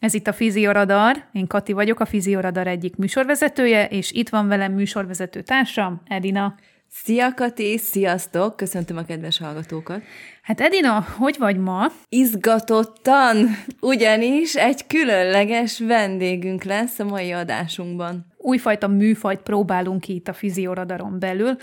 Ez itt a Fizioradar. Én Kati vagyok, a Fizioradar egyik műsorvezetője, és itt van velem műsorvezető társam, Edina. Szia Kati, sziasztok! Köszöntöm a kedves hallgatókat. Hát Edina, hogy vagy ma? Izgatottan, ugyanis egy különleges vendégünk lesz a mai adásunkban. újfajta műfajt próbálunk ki itt a fizioradaron belül,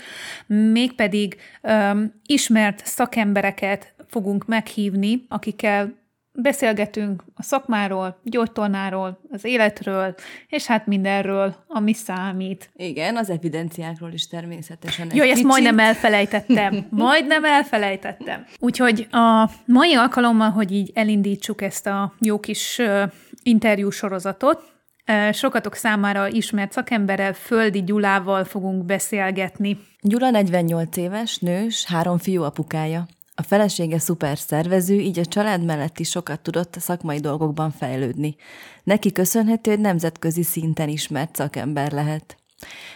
mégpedig öm, ismert szakembereket fogunk meghívni, akikkel beszélgetünk a szakmáról, gyógytornáról, az életről, és hát mindenről, ami számít. Igen, az evidenciákról is természetesen. Jó, ezt kicsit. majdnem elfelejtettem. Majdnem elfelejtettem. Úgyhogy a mai alkalommal, hogy így elindítsuk ezt a jó kis interjú sorozatot, sokatok számára ismert szakemberrel, Földi Gyulával fogunk beszélgetni. Gyula 48 éves, nős, három fiú apukája. A felesége szuper szervező, így a család mellett is sokat tudott a szakmai dolgokban fejlődni. Neki köszönhető, hogy nemzetközi szinten ismert szakember lehet.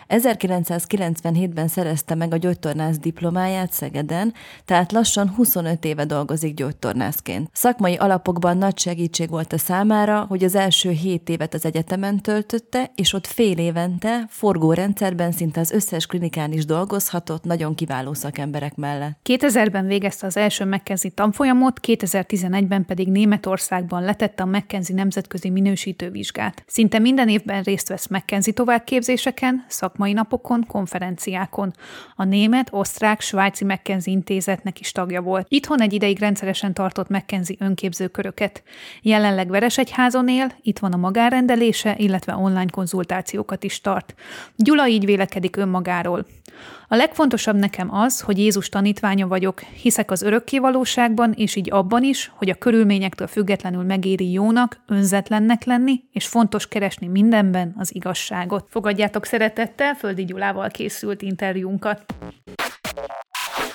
1997-ben szerezte meg a gyógytornász diplomáját Szegeden, tehát lassan 25 éve dolgozik gyógytornászként. Szakmai alapokban nagy segítség volt a számára, hogy az első 7 évet az egyetemen töltötte, és ott fél évente forgórendszerben szinte az összes klinikán is dolgozhatott nagyon kiváló szakemberek mellett. 2000-ben végezte az első McKenzie tanfolyamot, 2011-ben pedig Németországban letette a McKenzie nemzetközi minősítővizsgát. Szinte minden évben részt vesz McKenzie továbbképzéseken, szakmai napokon, konferenciákon. A német, osztrák, svájci McKenzie intézetnek is tagja volt. Itthon egy ideig rendszeresen tartott McKenzie önképzőköröket. Jelenleg Veresegyházon él, itt van a magánrendelése, illetve online konzultációkat is tart. Gyula így vélekedik önmagáról. A legfontosabb nekem az, hogy Jézus tanítványa vagyok, hiszek az örökkévalóságban, és így abban is, hogy a körülményektől függetlenül megéri jónak, önzetlennek lenni, és fontos keresni mindenben az igazságot. Fogadjátok szeretettel Földi Gyulával készült interjúnkat.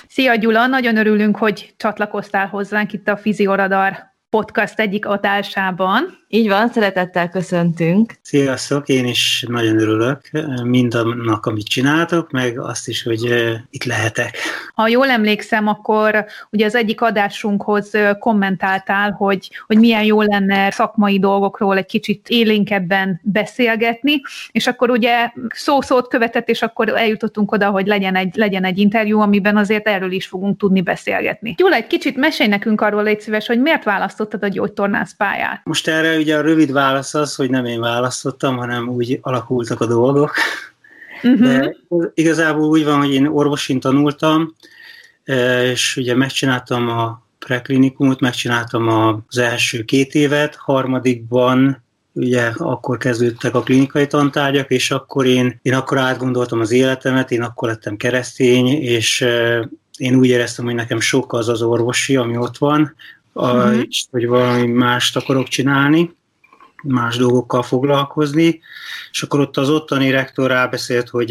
Szia Gyula, nagyon örülünk, hogy csatlakoztál hozzánk itt a Fizioradar podcast egyik adásában. Így van, szeretettel köszöntünk. Sziasztok, én is nagyon örülök mindannak, amit csináltok, meg azt is, hogy itt lehetek. Ha jól emlékszem, akkor ugye az egyik adásunkhoz kommentáltál, hogy, hogy milyen jó lenne szakmai dolgokról egy kicsit élénkebben beszélgetni, és akkor ugye szó-szót követett, és akkor eljutottunk oda, hogy legyen egy, legyen egy interjú, amiben azért erről is fogunk tudni beszélgetni. Gyula, egy kicsit mesélj nekünk arról, légy szíves, hogy miért választottad a gyógytornász pályát? Most erre ugye a rövid válasz az, hogy nem én választottam, hanem úgy alakultak a dolgok. Uh-huh. De igazából úgy van, hogy én orvosin tanultam, eh, és ugye megcsináltam a preklinikumot, megcsináltam az első két évet, harmadikban ugye akkor kezdődtek a klinikai tantárgyak, és akkor én, én akkor átgondoltam az életemet, én akkor lettem keresztény, és eh, én úgy éreztem, hogy nekem sok az az orvosi, ami ott van, a, Mhm. és hogy valami mást akarok csinálni, más dolgokkal foglalkozni, és akkor ott az ottani rektor rábeszélt, hogy,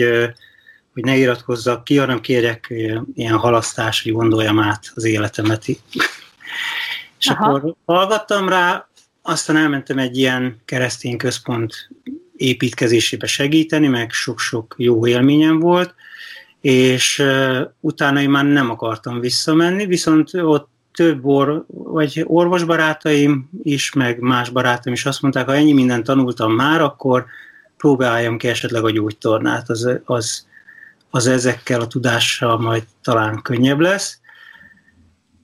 hogy ne iratkozzak ki, hanem kérjek ilyen halasztást, hogy gondoljam át az életemet. és Aha. akkor hallgattam rá, aztán elmentem egy ilyen keresztény központ építkezésébe segíteni, meg sok-sok jó élményem volt, és utána én már nem akartam visszamenni, viszont ott több or, vagy orvosbarátaim is, meg más barátaim is azt mondták, ha ennyi mindent tanultam már, akkor próbáljam ki esetleg a gyógytornát, az, az, az ezekkel a tudással majd talán könnyebb lesz.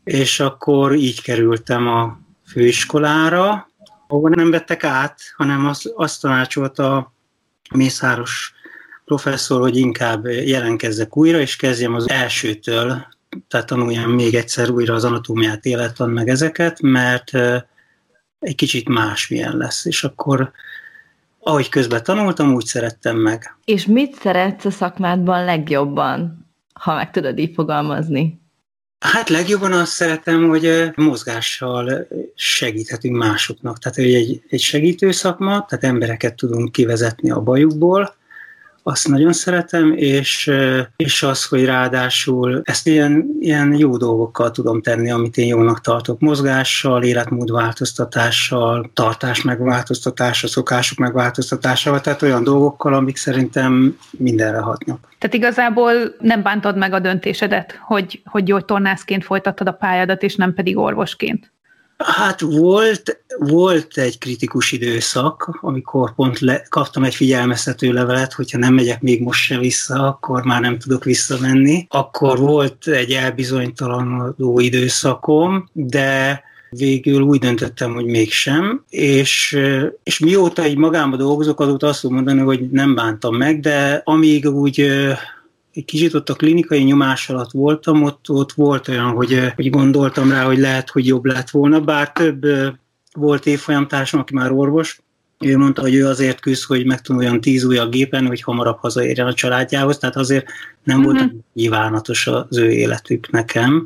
És akkor így kerültem a főiskolára, ahol nem vettek át, hanem azt, azt tanácsolta a Mészáros professzor, hogy inkább jelenkezzek újra, és kezdjem az elsőtől, tehát tanuljam még egyszer újra az anatómiát, élettan, meg ezeket, mert egy kicsit másmilyen lesz. És akkor, ahogy közben tanultam, úgy szerettem meg. És mit szeretsz a szakmádban legjobban, ha meg tudod így fogalmazni? Hát legjobban azt szeretem, hogy mozgással segíthetünk másoknak. Tehát hogy egy, egy segítő szakma, tehát embereket tudunk kivezetni a bajukból, azt nagyon szeretem, és, és az, hogy ráadásul ezt ilyen, ilyen jó dolgokkal tudom tenni, amit én jónak tartok. Mozgással, életmódváltoztatással, tartás megváltoztatása, szokások megváltoztatásával, tehát olyan dolgokkal, amik szerintem mindenre hatnak. Tehát igazából nem bántad meg a döntésedet, hogy, hogy gyógytornászként folytattad a pályádat, és nem pedig orvosként? Hát volt, volt egy kritikus időszak, amikor pont le, kaptam egy figyelmeztető levelet, hogyha nem megyek még most se vissza, akkor már nem tudok visszamenni. Akkor volt egy elbizonytalanodó időszakom, de végül úgy döntöttem, hogy mégsem, és, és mióta így magámba dolgozok, azóta azt tudom mondani, hogy nem bántam meg, de amíg úgy egy kicsit ott a klinikai nyomás alatt voltam, ott, ott volt olyan, hogy, hogy gondoltam rá, hogy lehet, hogy jobb lett volna, bár több volt évfolyamtársam, aki már orvos, ő mondta, hogy ő azért küzd, hogy megtanuljon tíz új a gépen, hogy hamarabb hazaérjen a családjához, tehát azért nem uh-huh. volt kívánatos az ő életük nekem.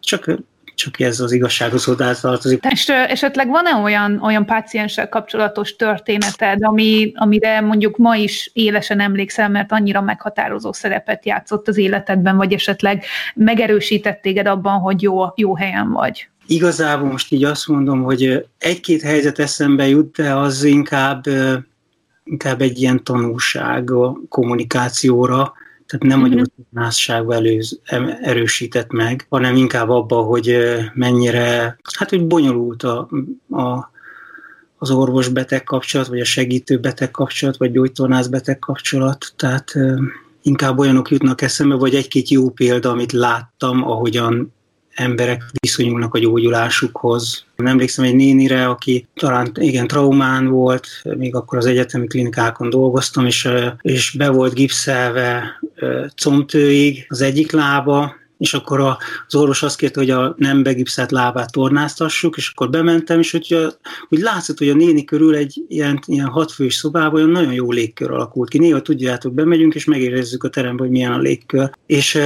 Csak csak ez az igazsághoz hozzátartozik. És esetleg van-e olyan, olyan pácienssel kapcsolatos történeted, ami, amire mondjuk ma is élesen emlékszel, mert annyira meghatározó szerepet játszott az életedben, vagy esetleg megerősített téged abban, hogy jó, jó helyen vagy? Igazából most így azt mondom, hogy egy-két helyzet eszembe jut, de az inkább, inkább egy ilyen tanulság a kommunikációra, tehát nem a gyógytornászságba előz, erősített meg, hanem inkább abba, hogy mennyire, hát hogy bonyolult a, a, az orvos-beteg kapcsolat, vagy a segítő-beteg kapcsolat, vagy gyógytornász-beteg kapcsolat. Tehát inkább olyanok jutnak eszembe, vagy egy-két jó példa, amit láttam, ahogyan emberek viszonyulnak a gyógyulásukhoz. Emlékszem egy nénire, aki talán igen traumán volt, még akkor az egyetemi klinikákon dolgoztam, és, és be volt gipszelve combtőig az egyik lába, és akkor az orvos azt kérte, hogy a nem begipszelt lábát tornáztassuk, és akkor bementem, és hogy, hogy látszott, hogy a néni körül egy ilyen, ilyen hatfős szobában olyan nagyon jó légkör alakult ki. Néha tudjátok, bemegyünk, és megérezzük a teremben, hogy milyen a légkör. És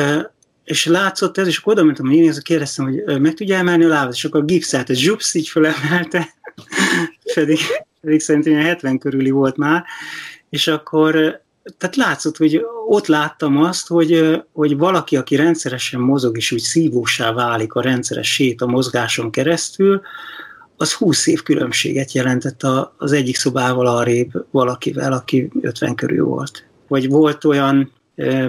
és látszott ez, és akkor oda mentem a nénihez, kérdeztem, hogy meg tudja emelni a lábat, és akkor a gipszelt, ez zsupsz, így fölemelte, pedig, pedig szerintem 70 körüli volt már, és akkor tehát látszott, hogy ott láttam azt, hogy, hogy valaki, aki rendszeresen mozog, és úgy szívósá válik a rendszeres sét a mozgáson keresztül, az 20 év különbséget jelentett az egyik szobával arrébb valakivel, aki 50 körül volt. Vagy volt olyan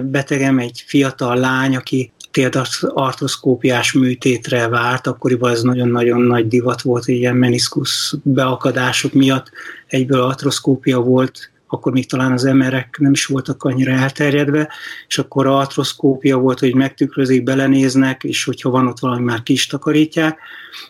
betegem, egy fiatal lány, aki térdartroszkópiás műtétre várt, akkoriban ez nagyon-nagyon nagy divat volt, ilyen meniszkusz beakadások miatt egyből artroszkópia volt akkor még talán az emerek nem is voltak annyira elterjedve, és akkor a artroszkópia volt, hogy megtükrözik, belenéznek, és hogyha van ott valami, már kis takarítják,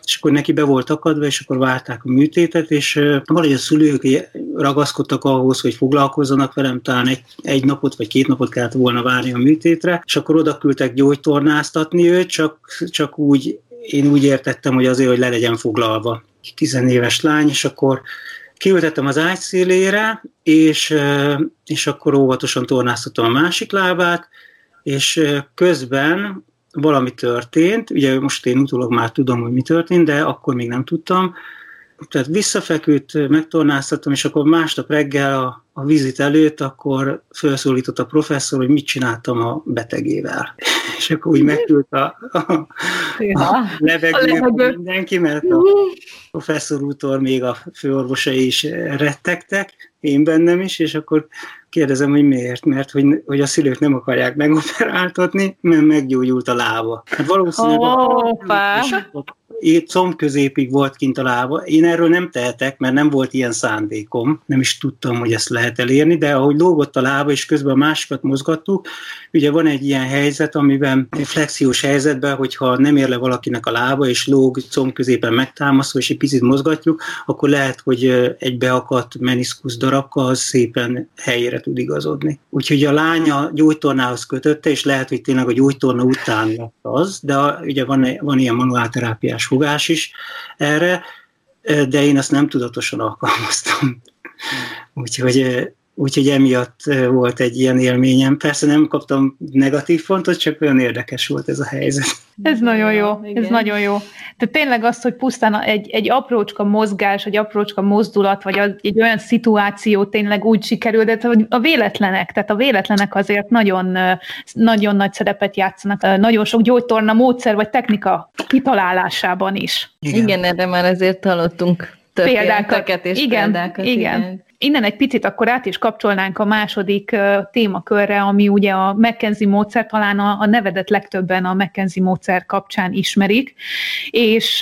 és akkor neki be volt akadva, és akkor várták a műtétet, és valahogy a szülők ragaszkodtak ahhoz, hogy foglalkozzanak velem, talán egy, egy napot vagy két napot kellett volna várni a műtétre, és akkor oda küldtek gyógytornáztatni őt, csak, csak úgy, én úgy értettem, hogy azért, hogy le legyen foglalva. Tizenéves lány, és akkor kiültettem az ágy szélére, és, és akkor óvatosan tornáztatom a másik lábát, és közben valami történt, ugye most én utólag már tudom, hogy mi történt, de akkor még nem tudtam, tehát visszafeküdt, megtornáztattam, és akkor másnap reggel a, a vizit előtt, akkor felszólított a professzor, hogy mit csináltam a betegével. És akkor úgy megült a, a, a levegő mindenki, mert a professzor útól még a főorvosai is rettegtek, én bennem is, és akkor kérdezem, hogy miért, mert hogy, hogy a szülők nem akarják megoperáltatni, mert meggyógyult a lába. Hát valószínűleg oh, a, comb középig volt kint a lába. Én erről nem tehetek, mert nem volt ilyen szándékom, nem is tudtam, hogy ezt lehet elérni, de ahogy lógott a lába, és közben a másikat mozgattuk, ugye van egy ilyen helyzet, amiben flexiós helyzetben, hogyha nem ér le valakinek a lába, és lóg comb középen megtámasztva, és egy picit mozgatjuk, akkor lehet, hogy egy beakadt meniszkusz darabka az szépen helyére tud igazodni. Úgyhogy a lánya gyógytornához kötötte, és lehet, hogy tényleg a gyógytorna után lett az, de ugye van, van ilyen manuálterápiás fogás is erre, de én azt nem tudatosan alkalmaztam. Úgyhogy úgyhogy emiatt volt egy ilyen élményem. Persze nem kaptam negatív pontot, csak olyan érdekes volt ez a helyzet. Ez nagyon jó, Igen. ez nagyon jó. Tehát tényleg az, hogy pusztán egy, egy aprócska mozgás, egy aprócska mozdulat, vagy egy olyan szituáció tényleg úgy sikerül, de a véletlenek, tehát a véletlenek azért nagyon, nagyon nagy szerepet játszanak. Nagyon sok gyógytorna módszer vagy technika kitalálásában is. Igen, Igen erre már ezért hallottunk több példákat. és igen, példákat. Igen. igen. Innen egy picit akkor át is kapcsolnánk a második témakörre, ami ugye a McKenzie módszer, talán a, a nevedet legtöbben a McKenzie módszer kapcsán ismerik, és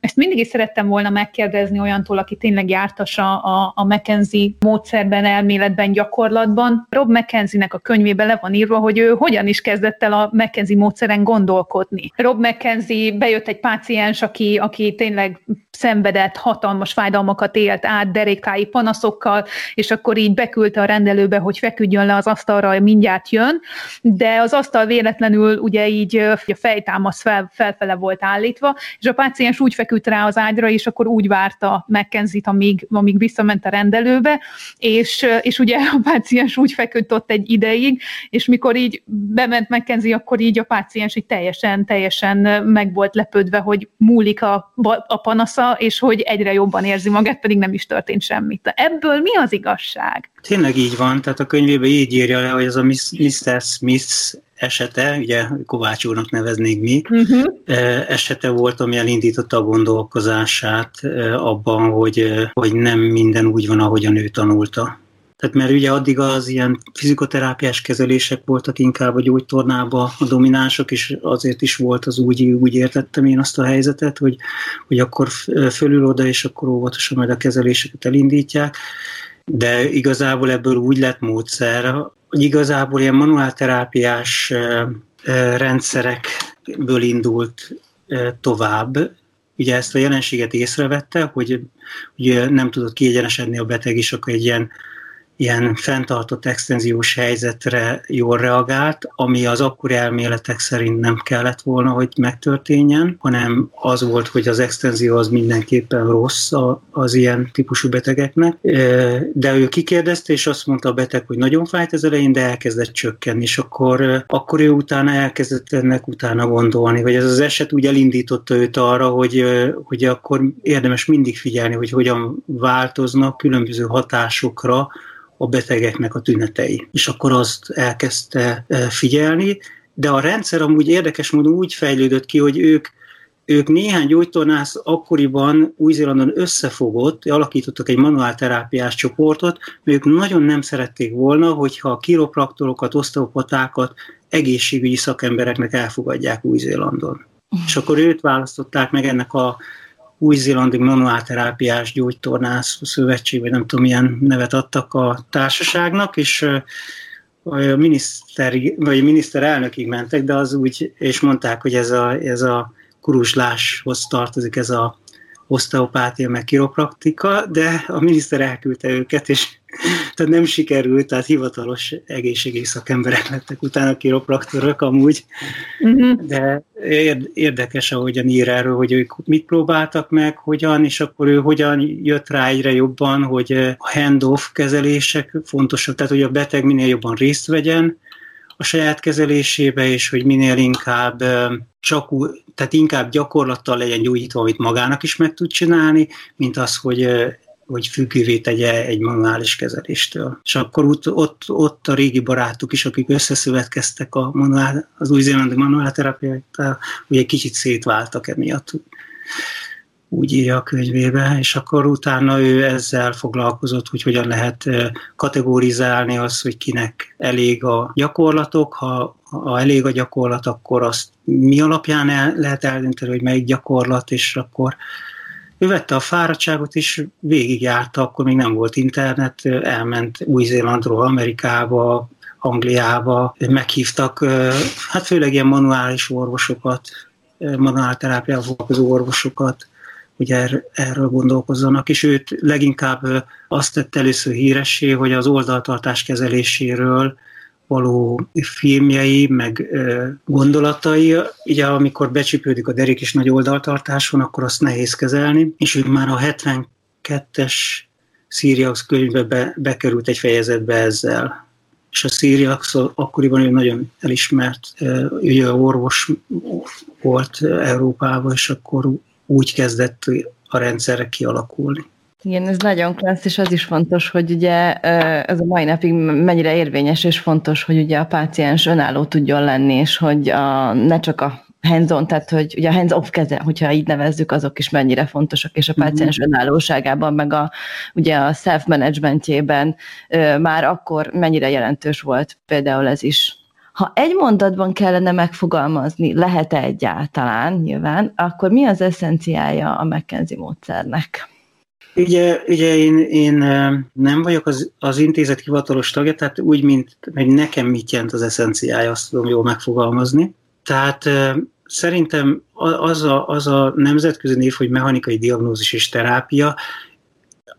ezt mindig is szerettem volna megkérdezni olyantól, aki tényleg jártasa a, a McKenzie módszerben, elméletben, gyakorlatban. Rob McKenzie-nek a könyvében le van írva, hogy ő hogyan is kezdett el a McKenzie módszeren gondolkodni. Rob McKenzie bejött egy páciens, aki, aki tényleg szenvedett, hatalmas fájdalmakat élt át, derékái panaszokkal, asztal, és akkor így beküldte a rendelőbe, hogy feküdjön le az asztalra, mindjárt jön, de az asztal véletlenül ugye így a fejtámasz fel, felfele volt állítva, és a páciens úgy feküdt rá az ágyra, és akkor úgy várta McKenzie-t, amíg, amíg visszament a rendelőbe, és, és ugye a páciens úgy feküdt ott egy ideig, és mikor így bement McKenzie, akkor így a páciens így teljesen, teljesen meg volt lepődve, hogy múlik a, a panasza, és hogy egyre jobban érzi magát, pedig nem is történt semmit. Ebből mi az igazság? Tényleg így van, tehát a könyvében így írja le, hogy ez a Mr. Smith esete, ugye Kovács úrnak neveznék mi, uh-huh. esete volt, ami elindította a gondolkozását abban, hogy, hogy nem minden úgy van, ahogy a nő tanulta. Tehát mert ugye addig az ilyen fizikoterápiás kezelések voltak inkább a gyógytornába a dominánsok, és azért is volt az úgy, úgy értettem én azt a helyzetet, hogy, hogy akkor fölül oda, és akkor óvatosan majd a kezeléseket elindítják. De igazából ebből úgy lett módszer, hogy igazából ilyen manuálterápiás rendszerekből indult tovább, ugye ezt a jelenséget észrevette, hogy ugye nem tudott kiegyenesedni a beteg is, akkor egy ilyen ilyen fenntartott extenziós helyzetre jól reagált, ami az akkori elméletek szerint nem kellett volna, hogy megtörténjen, hanem az volt, hogy az extenzió az mindenképpen rossz az ilyen típusú betegeknek. De ő kikérdezte, és azt mondta a beteg, hogy nagyon fájt az elején, de elkezdett csökkenni, és akkor, akkor ő utána elkezdett ennek utána gondolni, hogy ez az eset úgy elindította őt arra, hogy, hogy akkor érdemes mindig figyelni, hogy hogyan változnak különböző hatásokra a betegeknek a tünetei. És akkor azt elkezdte e, figyelni, de a rendszer amúgy érdekes módon úgy fejlődött ki, hogy ők ők néhány gyógytornász akkoriban Új-Zélandon összefogott, alakítottak egy manuálterápiás csoportot, mert ők nagyon nem szerették volna, hogyha a kiropraktorokat, oszteopatákat egészségügyi szakembereknek elfogadják Új-Zélandon. És akkor őt választották meg ennek a új-zélandi manuálterápiás gyógytornász szövetség, vagy nem tudom, milyen nevet adtak a társaságnak, és a miniszteri, vagy miniszterelnökig mentek, de az úgy, és mondták, hogy ez a, ez a kurusláshoz tartozik ez a oszteopátia, meg kiropraktika, de a miniszter elküldte őket, és tehát nem sikerült, tehát hivatalos egészségügyi szakemberek lettek utána kiropraktorok amúgy, uh-huh. de érdekes, ahogyan ír erről, hogy ők mit próbáltak meg, hogyan, és akkor ő hogyan jött rá egyre jobban, hogy a handoff kezelések fontosak, tehát hogy a beteg minél jobban részt vegyen, a saját kezelésébe, és hogy minél inkább csak úgy, tehát inkább gyakorlattal legyen gyógyítva, amit magának is meg tud csinálni, mint az, hogy hogy függővé tegye egy manuális kezeléstől. És akkor ott, ott, ott a régi barátok is, akik összeszövetkeztek a manuál, az új-zélandi manuálterápiával, ugye kicsit szétváltak emiatt úgy írja a könyvébe, és akkor utána ő ezzel foglalkozott, hogy hogyan lehet kategorizálni azt, hogy kinek elég a gyakorlatok, ha, ha elég a gyakorlat, akkor azt mi alapján el, lehet eldönteni, hogy melyik gyakorlat, és akkor ő vette a fáradtságot, és végigjárta, akkor még nem volt internet, elment Új-Zélandról Amerikába, Angliába, meghívtak, hát főleg ilyen manuális orvosokat, manuálterápiával foglalkozó orvosokat, hogy er, erről gondolkozzanak, és őt leginkább azt tett először híressé, hogy az oldaltartás kezeléséről való filmjei, meg gondolatai, ugye amikor becsípődik a derék is nagy oldaltartáson, akkor azt nehéz kezelni, és ők már a 72-es Siriax könyvbe be, bekerült egy fejezetbe ezzel. És a Siriax akkoriban ő nagyon elismert, ugye orvos volt Európában, és akkor úgy kezdett a rendszerre kialakulni. Igen, ez nagyon klassz, és az is fontos, hogy ugye ez a mai napig mennyire érvényes, és fontos, hogy ugye a páciens önálló tudjon lenni, és hogy a, ne csak a hands-on, tehát hogy ugye a hands-off keze, hogyha így nevezzük, azok is mennyire fontosak, és a mhm. páciens mm-hmm. önállóságában, meg a, ugye a self-managementjében már akkor mennyire jelentős volt például ez is. Ha egy mondatban kellene megfogalmazni, lehet-e egyáltalán nyilván, akkor mi az eszenciája a McKenzie módszernek? Ugye, ugye én, én nem vagyok az, az intézet hivatalos tagja, tehát úgy, mint meg nekem mit jelent az eszenciája, azt tudom jól megfogalmazni. Tehát szerintem az a, az a nemzetközi név, hogy mechanikai diagnózis és terápia,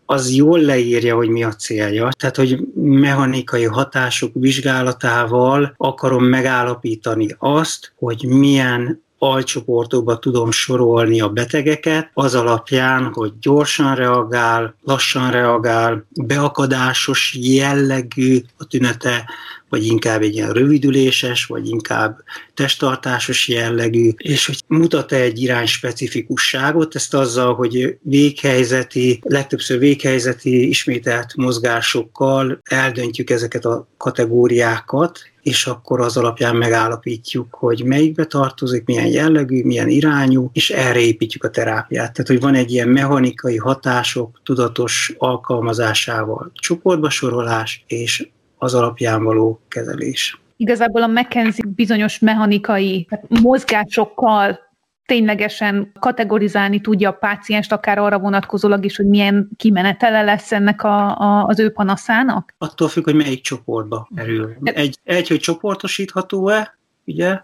az jól leírja, hogy mi a célja. Tehát, hogy mechanikai hatások vizsgálatával akarom megállapítani azt, hogy milyen alcsoportokba tudom sorolni a betegeket, az alapján, hogy gyorsan reagál, lassan reagál, beakadásos jellegű a tünete, vagy inkább egy ilyen rövidüléses, vagy inkább testtartásos jellegű, és hogy mutat-e egy irány specifikusságot, ezt azzal, hogy véghelyzeti, legtöbbször véghelyzeti ismételt mozgásokkal eldöntjük ezeket a kategóriákat, és akkor az alapján megállapítjuk, hogy melyikbe tartozik, milyen jellegű, milyen irányú, és erre építjük a terápiát. Tehát, hogy van egy ilyen mechanikai hatások tudatos alkalmazásával csoportba sorolás, és az alapján való kezelés. Igazából a McKenzie bizonyos mechanikai mozgásokkal ténylegesen kategorizálni tudja a pácienst, akár arra vonatkozólag is, hogy milyen kimenetele lesz ennek a, a, az ő panaszának? Attól függ, hogy melyik csoportba kerül. Egy, egy hogy csoportosítható-e, ugye,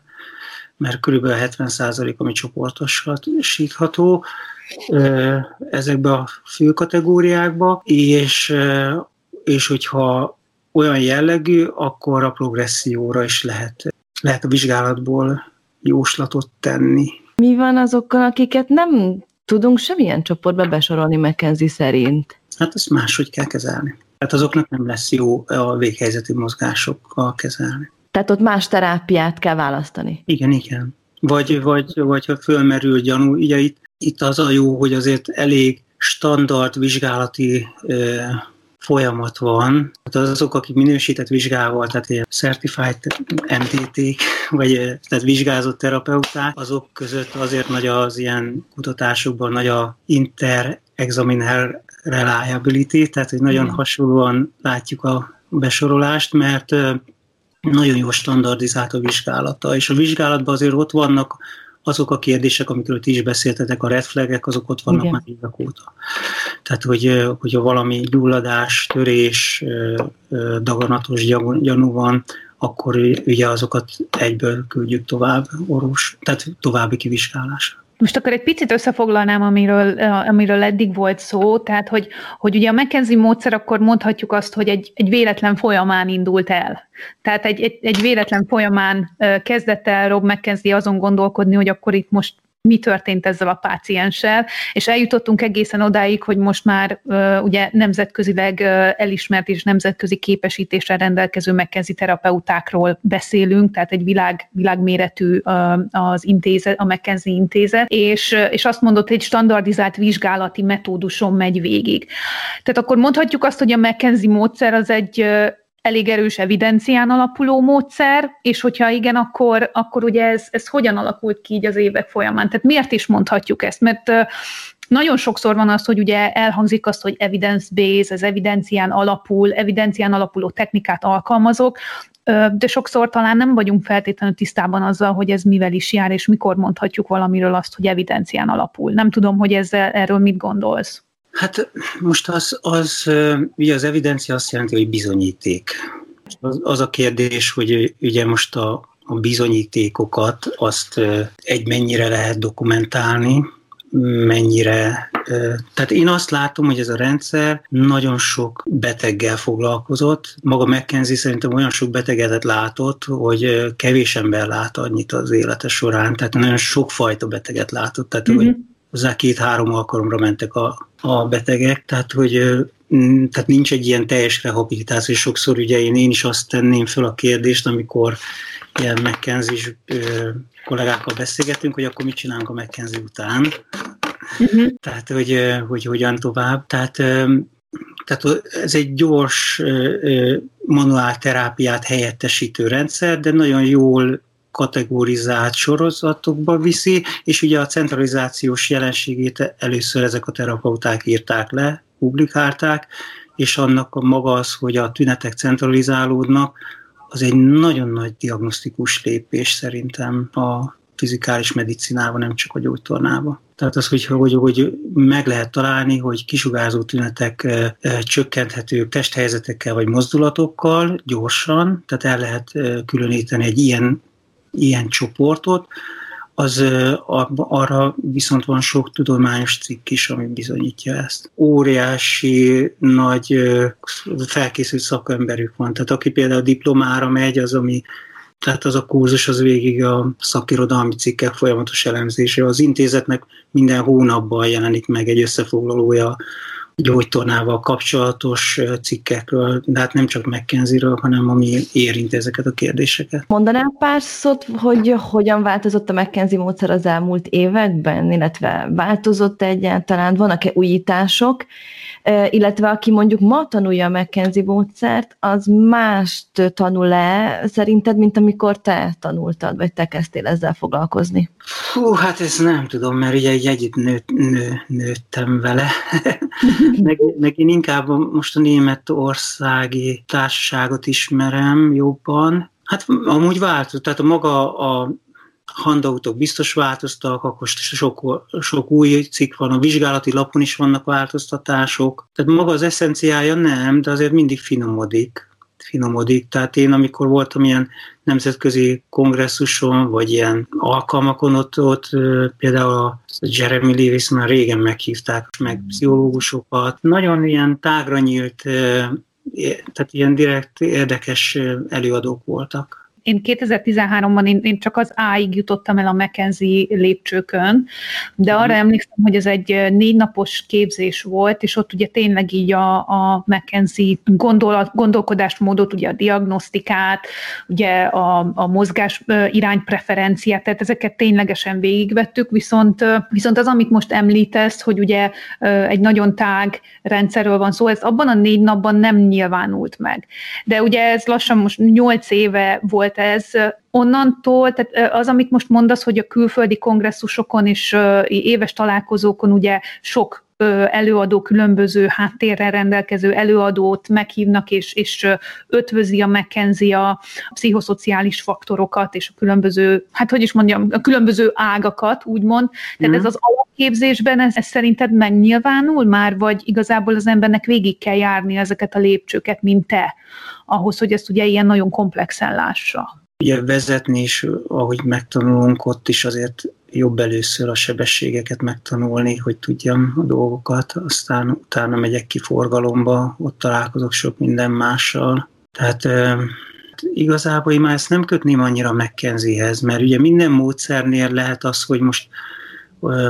mert körülbelül 70% ami csoportosítható ezekbe a fő kategóriákba, és, és hogyha olyan jellegű, akkor a progresszióra is lehet, lehet a vizsgálatból jóslatot tenni. Mi van azokkal, akiket nem tudunk semmilyen csoportba besorolni McKenzie szerint? Hát ezt máshogy kell kezelni. Tehát azoknak nem lesz jó a véghelyzeti mozgásokkal kezelni. Tehát ott más terápiát kell választani? Igen, igen. Vagy, vagy, vagy ha fölmerül gyanú, ugye itt, itt az a jó, hogy azért elég standard vizsgálati folyamat van. Hát azok, akik minősített vizsgával, tehát ilyen certified MTT, vagy tehát vizsgázott terapeuták, azok között azért nagy az ilyen kutatásokban nagy a inter examiner reliability, tehát hogy nagyon hasonlóan látjuk a besorolást, mert nagyon jó standardizált a vizsgálata, és a vizsgálatban azért ott vannak azok a kérdések, amikről ti is beszéltetek, a red flagek, azok ott vannak Igen. már évek óta. Tehát, hogy, hogyha valami gyulladás, törés, daganatos gyanú van, akkor ugye azokat egyből küldjük tovább orvos, tehát további kivizsgálásra. Most akkor egy picit összefoglalnám, amiről, amiről eddig volt szó, tehát hogy, hogy ugye a McKenzie módszer, akkor mondhatjuk azt, hogy egy, egy véletlen folyamán indult el. Tehát egy, egy, egy véletlen folyamán kezdett el Rob McKenzie azon gondolkodni, hogy akkor itt most mi történt ezzel a pácienssel, és eljutottunk egészen odáig, hogy most már ugye nemzetközileg elismert és nemzetközi képesítéssel rendelkező megkenzi terapeutákról beszélünk, tehát egy világ, világméretű az intézet, a McKenzie intézet, és, és azt mondott, egy standardizált vizsgálati metóduson megy végig. Tehát akkor mondhatjuk azt, hogy a McKenzie módszer az egy elég erős evidencián alapuló módszer, és hogyha igen, akkor, akkor ugye ez, ez hogyan alakult ki így az évek folyamán? Tehát miért is mondhatjuk ezt? Mert nagyon sokszor van az, hogy ugye elhangzik azt, hogy evidence-based, az evidencián alapul, evidencián alapuló technikát alkalmazok, de sokszor talán nem vagyunk feltétlenül tisztában azzal, hogy ez mivel is jár, és mikor mondhatjuk valamiről azt, hogy evidencián alapul. Nem tudom, hogy ezzel, erről mit gondolsz. Hát most az, az, ugye az evidencia azt jelenti, hogy bizonyíték. Az, az a kérdés, hogy ugye most a, a bizonyítékokat azt egy mennyire lehet dokumentálni, mennyire... Tehát én azt látom, hogy ez a rendszer nagyon sok beteggel foglalkozott. Maga McKenzie szerintem olyan sok beteget látott, hogy kevés ember lát annyit az élete során. Tehát nagyon sokfajta beteget látott. Tehát, mm-hmm. hogy hozzá két-három alkalomra mentek a, a betegek, tehát hogy mm, tehát nincs egy ilyen teljes rehabilitáció. Sokszor ugye én, én is azt tenném fel a kérdést, amikor ilyen McKenzie kollégákkal beszélgetünk, hogy akkor mit csinálunk a McKenzie után. Uh-huh. Tehát, hogy, hogy hogyan tovább. Tehát, tehát ez egy gyors manuál terápiát helyettesítő rendszer, de nagyon jól kategorizált sorozatokba viszi, és ugye a centralizációs jelenségét először ezek a terapeuták írták le, publikálták, és annak a maga az, hogy a tünetek centralizálódnak, az egy nagyon nagy diagnosztikus lépés szerintem a fizikális medicinában, nem csak a gyógytornában. Tehát az, hogy, hogy, hogy meg lehet találni, hogy kisugárzó tünetek e, e, csökkenthetők testhelyzetekkel vagy mozdulatokkal gyorsan, tehát el lehet e, különíteni egy ilyen, ilyen csoportot, az arra viszont van sok tudományos cikk is, ami bizonyítja ezt. Óriási nagy felkészült szakemberük van. Tehát aki például diplomára megy, az ami tehát az a kurzus az végig a szakirodalmi cikkek folyamatos elemzése. Az intézetnek minden hónapban jelenik meg egy összefoglalója gyógytornával kapcsolatos cikkekről, de hát nem csak McKenzie-ről, hanem ami érint ezeket a kérdéseket. Mondanál pár szót, hogy hogyan változott a McKenzie módszer az elmúlt években, illetve változott egyáltalán, vannak-e újítások, illetve aki mondjuk ma tanulja a McKenzie módszert, az mást tanul-e szerinted, mint amikor te tanultad, vagy te kezdtél ezzel foglalkozni? Hú, hát ezt nem tudom, mert ugye egy együtt nő, nő, nőttem vele. meg, meg én inkább most a németországi társaságot ismerem jobban. Hát amúgy változott, tehát a maga a handautok biztos változtak, akkor sok, sok új cikk van, a vizsgálati lapon is vannak változtatások. Tehát maga az eszenciája nem, de azért mindig finomodik. finomodik. Tehát én, amikor voltam ilyen nemzetközi kongresszuson, vagy ilyen alkalmakon, ott, ott például a Jeremy Lewis már régen meghívták, meg pszichológusokat. Nagyon ilyen tágra nyílt, tehát ilyen direkt érdekes előadók voltak én 2013-ban én, én csak az A-ig jutottam el a McKenzie lépcsőkön, de arra mhm. emlékszem, hogy ez egy négy napos képzés volt, és ott ugye tényleg így a, a McKenzie gondolat, gondolkodásmódot, ugye a diagnosztikát, ugye a, a mozgás iránypreferenciát, tehát ezeket ténylegesen végigvettük, viszont, viszont az, amit most említesz, hogy ugye egy nagyon tág rendszerről van szó, ez abban a négy napban nem nyilvánult meg. De ugye ez lassan most nyolc éve volt volt ez. Onnantól, tehát az, amit most mondasz, hogy a külföldi kongresszusokon és éves találkozókon ugye sok előadó, különböző háttérrel rendelkező előadót meghívnak, és, és ötvözi a McKenzie a pszichoszociális faktorokat, és a különböző, hát hogy is mondjam, a különböző ágakat, úgymond. Tehát mm. ez az alapképzésben, ez, ez szerinted megnyilvánul már, vagy igazából az embernek végig kell járni ezeket a lépcsőket, mint te, ahhoz, hogy ezt ugye ilyen nagyon komplexen lássa? Ugye vezetni is, ahogy megtanulunk, ott is azért jobb először a sebességeket megtanulni, hogy tudjam a dolgokat, aztán utána megyek ki forgalomba, ott találkozok sok minden mással. Tehát igazából én már ezt nem kötném annyira McKenziehez, mert ugye minden módszernél lehet az, hogy most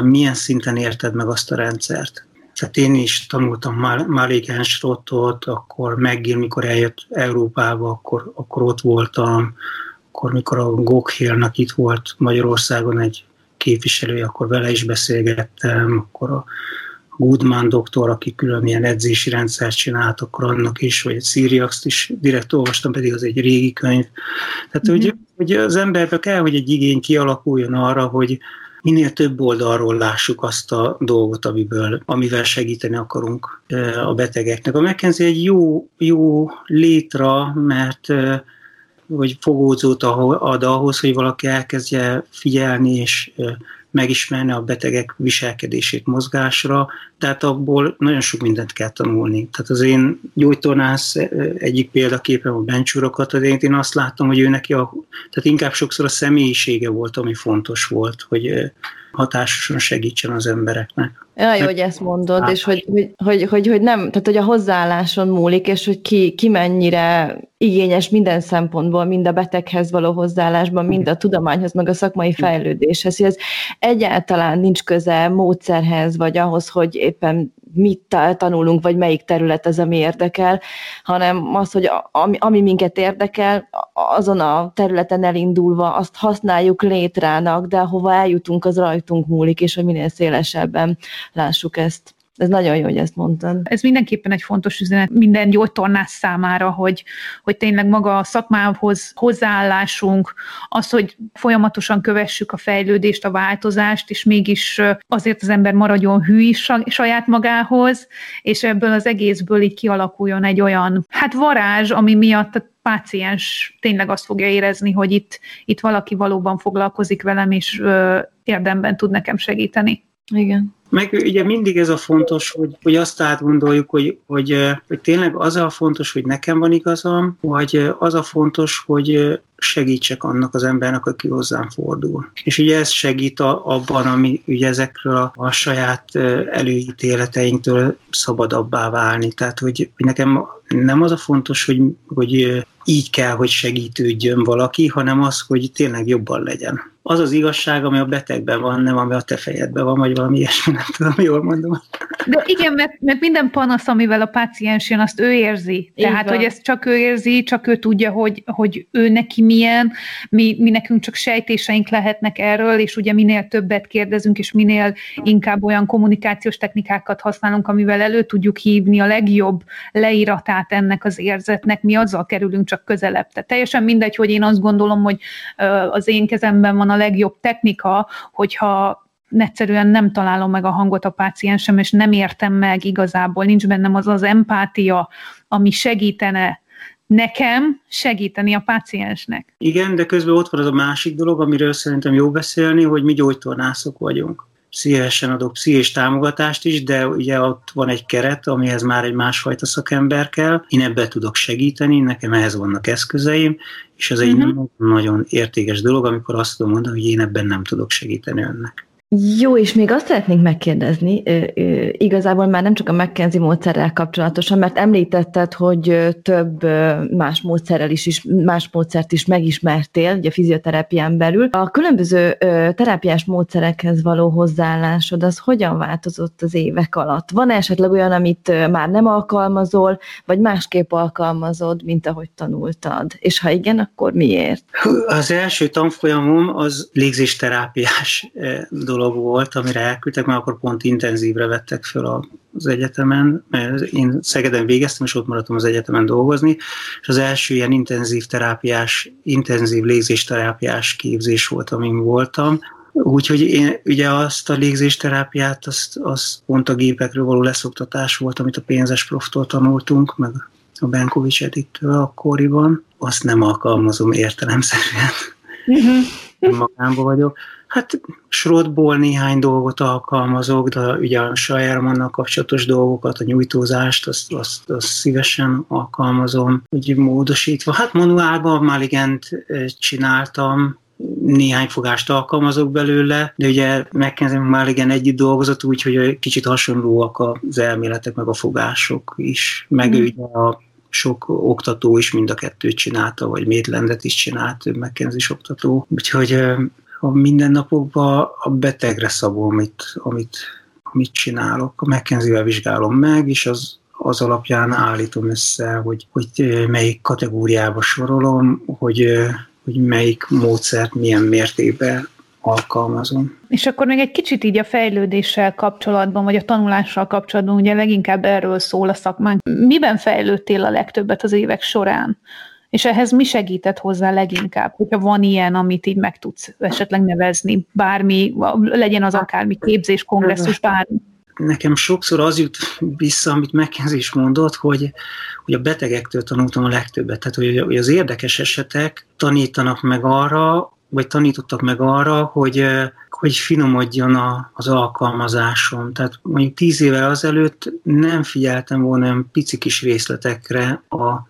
milyen szinten érted meg azt a rendszert. Tehát én is tanultam Malik Enschrottot, akkor McGill, mikor eljött Európába, akkor, akkor ott voltam, akkor mikor a Gokhélnak itt volt Magyarországon egy képviselője, akkor vele is beszélgettem, akkor a Goodman doktor, aki külön ilyen edzési rendszert csinált, akkor annak is, vagy egy Siriax-t is direkt olvastam, pedig az egy régi könyv. Tehát, mm-hmm. hogy, hogy az emberbe kell, hogy egy igény kialakuljon arra, hogy minél több oldalról lássuk azt a dolgot, amiből, amivel segíteni akarunk a betegeknek. A McKenzie egy jó, jó létra, mert vagy fogódzót ad ahhoz, hogy valaki elkezdje figyelni és megismerni a betegek viselkedését mozgásra, tehát abból nagyon sok mindent kell tanulni. Tehát az én gyógytornász egyik példaképem a bencsúrokat, az én azt láttam, hogy ő neki a, tehát inkább sokszor a személyisége volt, ami fontos volt, hogy hatásosan segítsen az embereknek. Ja, jó, hogy ezt mondod, és hogy, hogy, hogy, hogy, hogy nem, tehát hogy a hozzáálláson múlik, és hogy ki, ki mennyire igényes minden szempontból, mind a beteghez való hozzáállásban, mind a tudományhoz, meg a szakmai fejlődéshez, hogy ez egyáltalán nincs köze módszerhez, vagy ahhoz, hogy éppen mit tanulunk, vagy melyik terület ez, ami érdekel, hanem az, hogy ami, ami minket érdekel, azon a területen elindulva azt használjuk létrának, de hova eljutunk, az rajtunk múlik, és hogy minél szélesebben lássuk ezt. Ez nagyon jó, hogy ezt mondtad. Ez mindenképpen egy fontos üzenet minden gyógytornász számára, hogy, hogy tényleg maga a szakmához hozzáállásunk, az, hogy folyamatosan kövessük a fejlődést, a változást, és mégis azért az ember maradjon hű is saját magához, és ebből az egészből így kialakuljon egy olyan, hát varázs, ami miatt a páciens tényleg azt fogja érezni, hogy itt, itt valaki valóban foglalkozik velem, és ö, érdemben tud nekem segíteni. Igen. Meg ugye mindig ez a fontos, hogy, hogy azt átgondoljuk, hogy, hogy, hogy tényleg az a fontos, hogy nekem van igazam, vagy az a fontos, hogy segítsek annak az embernek, aki hozzám fordul. És ugye ez segít a, abban, ami ugye ezekről a, a saját előítéleteinktől szabadabbá válni. Tehát, hogy, hogy nekem nem az a fontos, hogy, hogy így kell, hogy segítődjön valaki, hanem az, hogy tényleg jobban legyen az az igazság, ami a betegben van, nem ami a te fejedben van, vagy valami ilyesmi, nem tudom, jól mondom. De igen, mert, mert minden panasz, amivel a páciens jön, azt ő érzi. Tehát, hogy ezt csak ő érzi, csak ő tudja, hogy, hogy ő neki milyen, mi, mi nekünk csak sejtéseink lehetnek erről, és ugye minél többet kérdezünk, és minél inkább olyan kommunikációs technikákat használunk, amivel elő tudjuk hívni a legjobb leíratát ennek az érzetnek, mi azzal kerülünk csak közelebb. Tehát teljesen mindegy, hogy én azt gondolom, hogy az én kezemben van a legjobb technika, hogyha egyszerűen nem találom meg a hangot a páciensem, és nem értem meg igazából, nincs bennem az az empátia, ami segítene nekem segíteni a páciensnek. Igen, de közben ott van az a másik dolog, amiről szerintem jó beszélni, hogy mi gyógytornászok vagyunk. Szívesen adok pszichés támogatást is, de ugye ott van egy keret, amihez már egy másfajta szakember kell. Én ebbe tudok segíteni, nekem ehhez vannak eszközeim, és ez egy uh-huh. nagyon értékes dolog, amikor azt tudom mondani, hogy én ebben nem tudok segíteni önnek. Jó, és még azt szeretnénk megkérdezni, igazából már nem csak a McKenzie módszerrel kapcsolatosan, mert említetted, hogy több más módszerrel is, más módszert is megismertél, ugye a fizioterápián belül. A különböző terápiás módszerekhez való hozzáállásod, az hogyan változott az évek alatt? Van esetleg olyan, amit már nem alkalmazol, vagy másképp alkalmazod, mint ahogy tanultad? És ha igen, akkor miért? Az első tanfolyamom az légzésterápiás dolog dolog volt, amire elküldtek, mert akkor pont intenzívre vettek föl az egyetemen, mert én Szegeden végeztem, és ott maradtam az egyetemen dolgozni, és az első ilyen intenzív terápiás, intenzív légzésterápiás képzés volt, amin voltam, Úgyhogy én ugye azt a légzésterápiát, azt, azt pont a gépekről való leszoktatás volt, amit a pénzes proftól tanultunk, meg a Benkovics Edittől akkoriban. Azt nem alkalmazom értelemszerűen. Uh-huh. Magámba vagyok. Hát srotból néhány dolgot alkalmazok, de ugye a Sajermannal kapcsolatos dolgokat, a nyújtózást, azt, azt, azt szívesen alkalmazom, úgy módosítva. Hát manuálban már igent csináltam, néhány fogást alkalmazok belőle, de ugye megkezdem már igen együtt dolgozott, úgyhogy kicsit hasonlóak az elméletek, meg a fogások is, meg mm. ugye a sok oktató is mind a kettőt csinálta, vagy Maitlandet is csinált, McKenzie oktató. Úgyhogy a mindennapokban a betegre szabom, amit, amit, amit csinálok. A McKenzie-vel vizsgálom meg, és az, az alapján állítom össze, hogy, hogy melyik kategóriába sorolom, hogy, hogy melyik módszert milyen mértékben alkalmazom. És akkor még egy kicsit így a fejlődéssel kapcsolatban, vagy a tanulással kapcsolatban, ugye leginkább erről szól a szakmánk. Miben fejlődtél a legtöbbet az évek során? És ehhez mi segített hozzá leginkább, hogyha van ilyen, amit így meg tudsz esetleg nevezni, bármi, legyen az akármi képzés, kongresszus, bármi. Nekem sokszor az jut vissza, amit McKenzie is mondott, hogy, hogy a betegektől tanultam a legtöbbet. Tehát, hogy, hogy az érdekes esetek tanítanak meg arra, vagy tanítottak meg arra, hogy, hogy finomodjon a, az alkalmazásom. Tehát mondjuk tíz évvel azelőtt nem figyeltem volna pici kis részletekre a,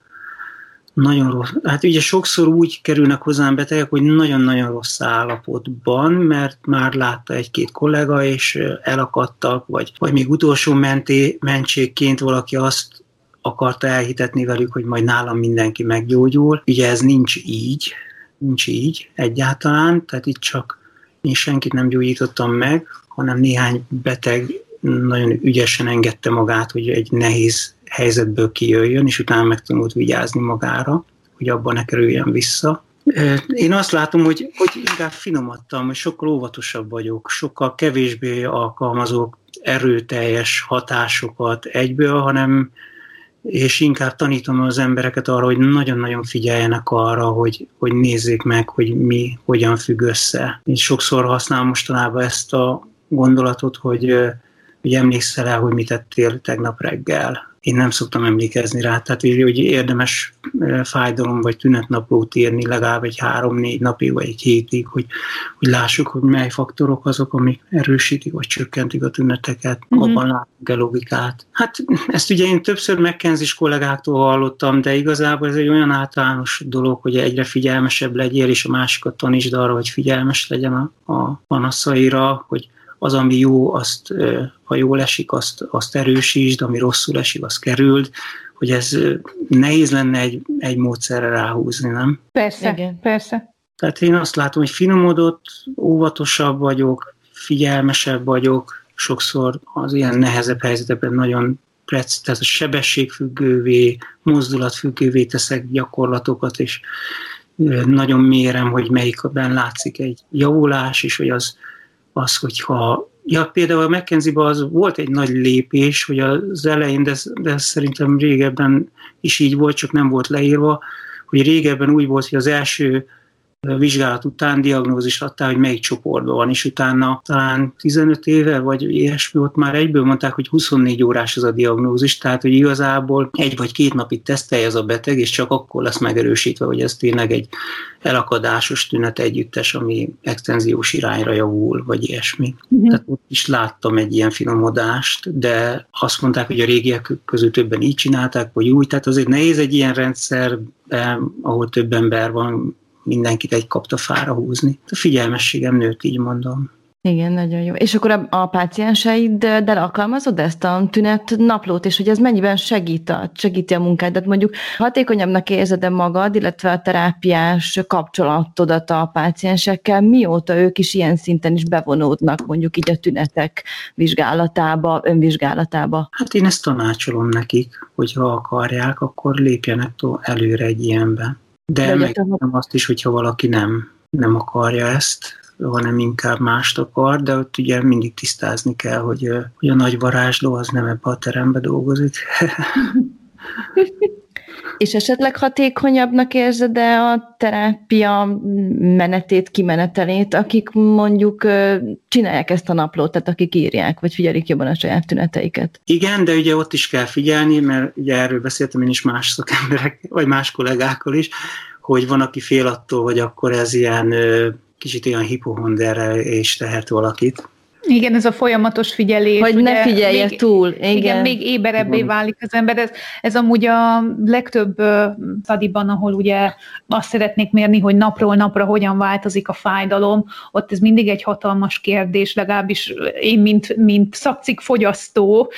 nagyon rossz. Hát ugye sokszor úgy kerülnek hozzám betegek, hogy nagyon-nagyon rossz állapotban, mert már látta egy-két kollega, és elakadtak, vagy, vagy még utolsó menté, mentségként valaki azt akarta elhitetni velük, hogy majd nálam mindenki meggyógyul. Ugye ez nincs így, nincs így egyáltalán, tehát itt csak én senkit nem gyógyítottam meg, hanem néhány beteg nagyon ügyesen engedte magát, hogy egy nehéz helyzetből kijöjjön, és utána megtanult vigyázni magára, hogy abban ne kerüljen vissza. Én azt látom, hogy, hogy inkább finomadtam, hogy sokkal óvatosabb vagyok, sokkal kevésbé alkalmazok erőteljes hatásokat egyből, hanem és inkább tanítom az embereket arra, hogy nagyon-nagyon figyeljenek arra, hogy, hogy nézzék meg, hogy mi hogyan függ össze. Én sokszor használom mostanában ezt a gondolatot, hogy, hogy emlékszel el, hogy mit tettél tegnap reggel én nem szoktam emlékezni rá, tehát hogy érdemes fájdalom vagy tünetnaplót írni legalább egy három-négy napig, vagy egy hétig, hogy, hogy lássuk, hogy mely faktorok azok, amik erősítik vagy csökkentik a tüneteket, uh-huh. abban látunk el logikát. Hát ezt ugye én többször megkenzis kollégáktól hallottam, de igazából ez egy olyan általános dolog, hogy egyre figyelmesebb legyél, és a másikat tanítsd arra, hogy figyelmes legyen a, a panaszaira, hogy az, ami jó, azt, ha jól esik, azt, azt erősítsd, ami rosszul esik, azt kerüld, hogy ez nehéz lenne egy, egy módszerre ráhúzni, nem? Persze, Igen. persze. Tehát én azt látom, hogy finomodott, óvatosabb vagyok, figyelmesebb vagyok, sokszor az ilyen nehezebb helyzetekben nagyon prec, tehát a sebességfüggővé, mozdulatfüggővé teszek gyakorlatokat, és nagyon mérem, hogy melyikben látszik egy javulás, és hogy az az, hogyha Ja, például a mckenzie az volt egy nagy lépés, hogy az elején, de, de szerintem régebben is így volt, csak nem volt leírva, hogy régebben úgy volt, hogy az első vizsgálat után diagnózis adta, hogy melyik csoportban van, és utána talán 15 éve, vagy ilyesmi, ott már egyből mondták, hogy 24 órás az a diagnózis, tehát hogy igazából egy vagy két napig tesztelje az a beteg, és csak akkor lesz megerősítve, hogy ez tényleg egy elakadásos tünet együttes, ami extenziós irányra javul, vagy ilyesmi. Uh-huh. Tehát ott is láttam egy ilyen finomodást, de azt mondták, hogy a régiek közül többen így csinálták, vagy úgy, tehát azért nehéz egy ilyen rendszer, ahol több ember van, mindenkit egy kaptafára húzni. A figyelmességem nőtt, így mondom. Igen, nagyon jó. És akkor a, a pácienseiddel alkalmazod ezt a tünet naplót, és hogy ez mennyiben segít a, segíti a munkádat? Mondjuk hatékonyabbnak érzed-e magad, illetve a terápiás kapcsolatodat a páciensekkel, mióta ők is ilyen szinten is bevonódnak mondjuk így a tünetek vizsgálatába, önvizsgálatába? Hát én ezt tanácsolom nekik, hogy ha akarják, akkor lépjenek előre egy ilyenbe. De, De meg azt is, hogyha valaki nem, nem akarja ezt, hanem inkább mást akar, de ott ugye mindig tisztázni kell, hogy, hogy a nagy varázsló az nem ebbe a terembe dolgozik. És esetleg hatékonyabbnak érzed-e a terápia menetét, kimenetelét, akik mondjuk csinálják ezt a naplót, tehát akik írják, vagy figyelik jobban a saját tüneteiket? Igen, de ugye ott is kell figyelni, mert ugye erről beszéltem én is más szakemberek, vagy más kollégákkal is, hogy van, aki fél attól, hogy akkor ez ilyen kicsit olyan hipohonderrel és tehet valakit. Igen, ez a folyamatos figyelés. Hogy ne figyelje még, túl. Igen, igen még éberebbé igen. válik az ember. Ez, ez amúgy a legtöbb stadiban, ahol ugye azt szeretnék mérni, hogy napról napra hogyan változik a fájdalom, ott ez mindig egy hatalmas kérdés, legalábbis én, mint, mint szakcik fogyasztó,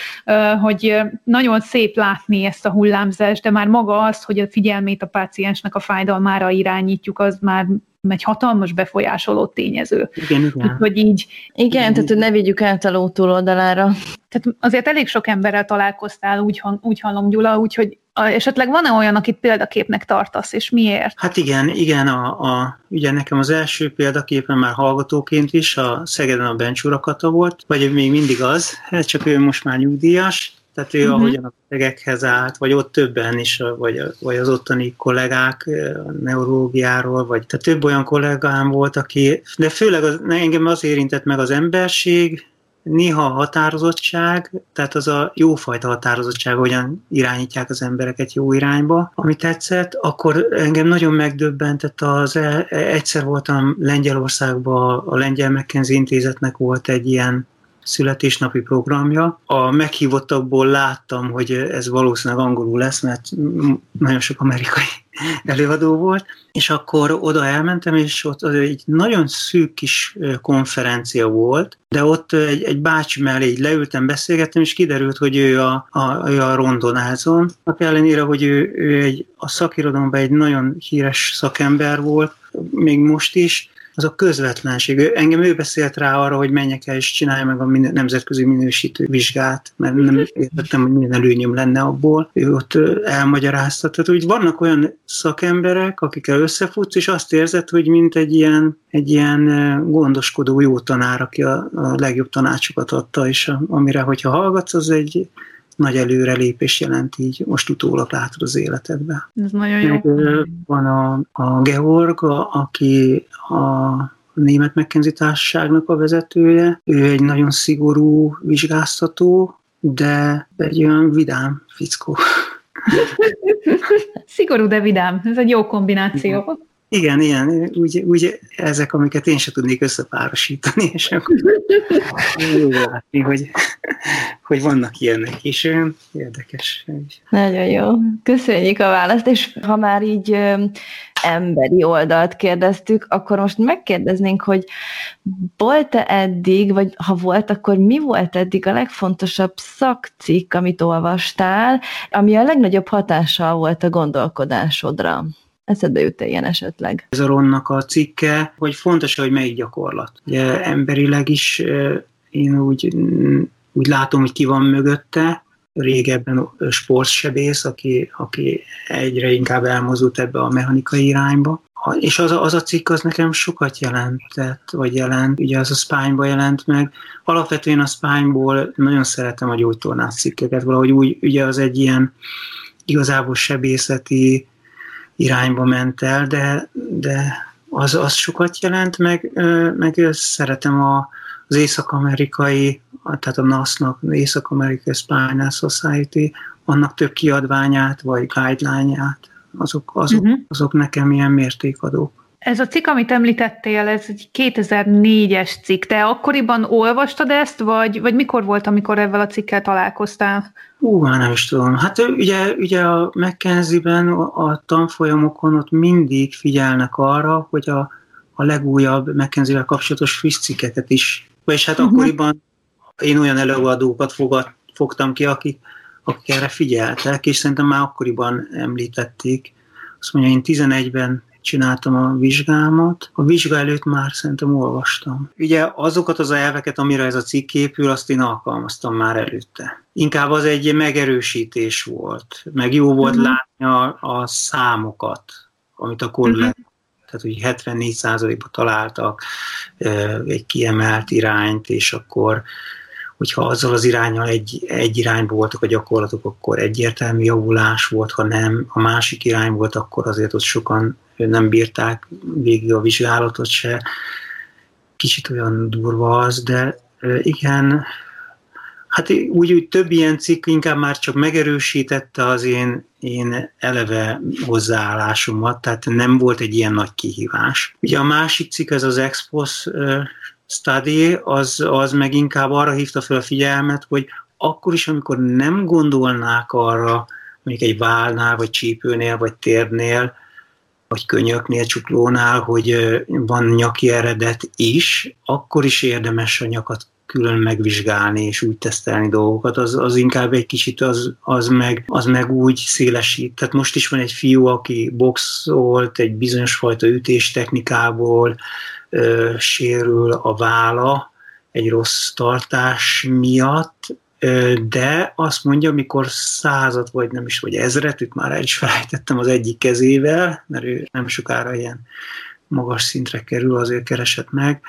hogy nagyon szép látni ezt a hullámzást, de már maga az, hogy a figyelmét a páciensnek a fájdalmára irányítjuk, az már egy hatalmas befolyásoló tényező. Igen, igen. Úgyhogy így... Igen, tehát hogy ne vigyük át a ló túloldalára. Tehát azért elég sok emberrel találkoztál, úgy, úgy hallom Gyula, úgyhogy esetleg van-e olyan, akit példaképnek tartasz, és miért? Hát igen, igen, a, a, ugye nekem az első példaképen már hallgatóként is, a Szegeden a Bencsúra Kata volt, vagy még mindig az, csak ő most már nyugdíjas, tehát ő uh-huh. ahogyan a betegekhez állt, vagy ott többen is, vagy, vagy az ottani kollégák a neurológiáról, vagy tehát több olyan kollégám volt, aki, de főleg az, engem az érintett meg az emberség, néha a határozottság, tehát az a jófajta határozottság, hogyan irányítják az embereket jó irányba, ami tetszett, akkor engem nagyon megdöbbentett az, e, egyszer voltam Lengyelországban, a Lengyel McKenzie intézetnek volt egy ilyen születésnapi programja. A meghívottakból láttam, hogy ez valószínűleg angolul lesz, mert nagyon sok amerikai előadó volt, és akkor oda elmentem, és ott egy nagyon szűk kis konferencia volt, de ott egy, egy bácsi mellé így leültem, beszélgettem, és kiderült, hogy ő a, a, ő a rondonázon. A ellenére, hogy ő, ő egy, a szakirodalomban egy nagyon híres szakember volt, még most is, az a közvetlenség. Engem ő beszélt rá arra, hogy menjek el és csinálja meg a nemzetközi minősítő vizsgát, mert nem értettem, hogy milyen előnyöm lenne abból. Ő ott elmagyarázta. Tehát, hogy vannak olyan szakemberek, akikkel összefutsz, és azt érzed, hogy mint egy ilyen, egy ilyen gondoskodó jó tanár, aki a, a legjobb tanácsokat adta, és a, amire, hogyha hallgatsz, az egy nagy előrelépés jelent így, most utólag látod az életedbe. Ez nagyon jó. Meg, van a, a Georg, a, aki a német McKenzie társaságnak a vezetője. Ő egy nagyon szigorú vizsgáztató, de egy olyan vidám fickó. Szigorú, de vidám. Ez egy jó kombináció. Igen, igen, úgy, úgy ezek, amiket én sem tudnék összepárosítani, és akkor jó látni, hogy, hogy vannak ilyenek is, érdekes. Nagyon jó. Köszönjük a választ, és ha már így emberi oldalt kérdeztük, akkor most megkérdeznénk, hogy volt-e eddig, vagy ha volt, akkor mi volt eddig a legfontosabb szakcikk, amit olvastál, ami a legnagyobb hatással volt a gondolkodásodra? Eszedbe jut -e ilyen esetleg? Ez a Ronnak a cikke, hogy fontos, hogy melyik gyakorlat. Ugye emberileg is én úgy, úgy látom, hogy ki van mögötte, régebben sportsebész, aki, aki egyre inkább elmozdult ebbe a mechanikai irányba. És az a, az a cikk az nekem sokat jelentett, vagy jelent, ugye az a spine jelent meg. Alapvetően a spine nagyon szeretem a gyógytornász cikkeket, valahogy úgy, ugye az egy ilyen igazából sebészeti, irányba ment el, de, de az, az sokat jelent, meg, meg szeretem a, az észak-amerikai, tehát a NASZ-nak, Észak-Amerikai Spinal Society, annak több kiadványát, vagy guideline-ját, azok, azok, uh-huh. azok nekem ilyen mértékadók. Ez a cikk, amit említettél, ez egy 2004-es cikk. Te akkoriban olvastad ezt, vagy, vagy mikor volt, amikor ezzel a cikkel találkoztál? Ú, már nem is tudom. Hát ugye, ugye a McKenzie-ben a tanfolyamokon ott mindig figyelnek arra, hogy a, a legújabb McKenzie-vel kapcsolatos friss cikkeket is. Vagyis hát uh-huh. akkoriban én olyan előadókat fogad, fogtam ki, akik, akik erre figyeltek, és szerintem már akkoriban említették. Azt mondja, én 11-ben csináltam a vizsgámat. A vizsga előtt már szerintem olvastam. Ugye azokat az elveket, amire ez a cikk épül, azt én alkalmaztam már előtte. Inkább az egy megerősítés volt, meg jó volt uh-huh. látni a, a számokat, amit akkor uh-huh. le, tehát hogy 74%-ba találtak egy kiemelt irányt, és akkor hogyha azzal az irányal egy, egy irányba voltak a gyakorlatok, akkor egyértelmű javulás volt, ha nem, a másik irány volt, akkor azért ott sokan nem bírták végig a vizsgálatot se. Kicsit olyan durva az, de igen, hát úgy, úgy több ilyen cikk inkább már csak megerősítette az én, én eleve hozzáállásomat, tehát nem volt egy ilyen nagy kihívás. Ugye a másik cikk, ez az Expos study, az, az meg inkább arra hívta fel a figyelmet, hogy akkor is, amikor nem gondolnák arra, mondjuk egy válnál, vagy csípőnél, vagy térnél, vagy könyöknél, csuklónál, hogy van nyaki eredet is, akkor is érdemes a nyakat külön megvizsgálni és úgy tesztelni dolgokat, az, az inkább egy kicsit az, az, meg, az meg úgy szélesít. Tehát most is van egy fiú, aki boxolt egy bizonyos fajta ütéstechnikából, sérül a vála egy rossz tartás miatt, de azt mondja, amikor százat, vagy nem is, vagy ezret, itt már el is felejtettem az egyik kezével, mert ő nem sokára ilyen magas szintre kerül, azért keresett meg,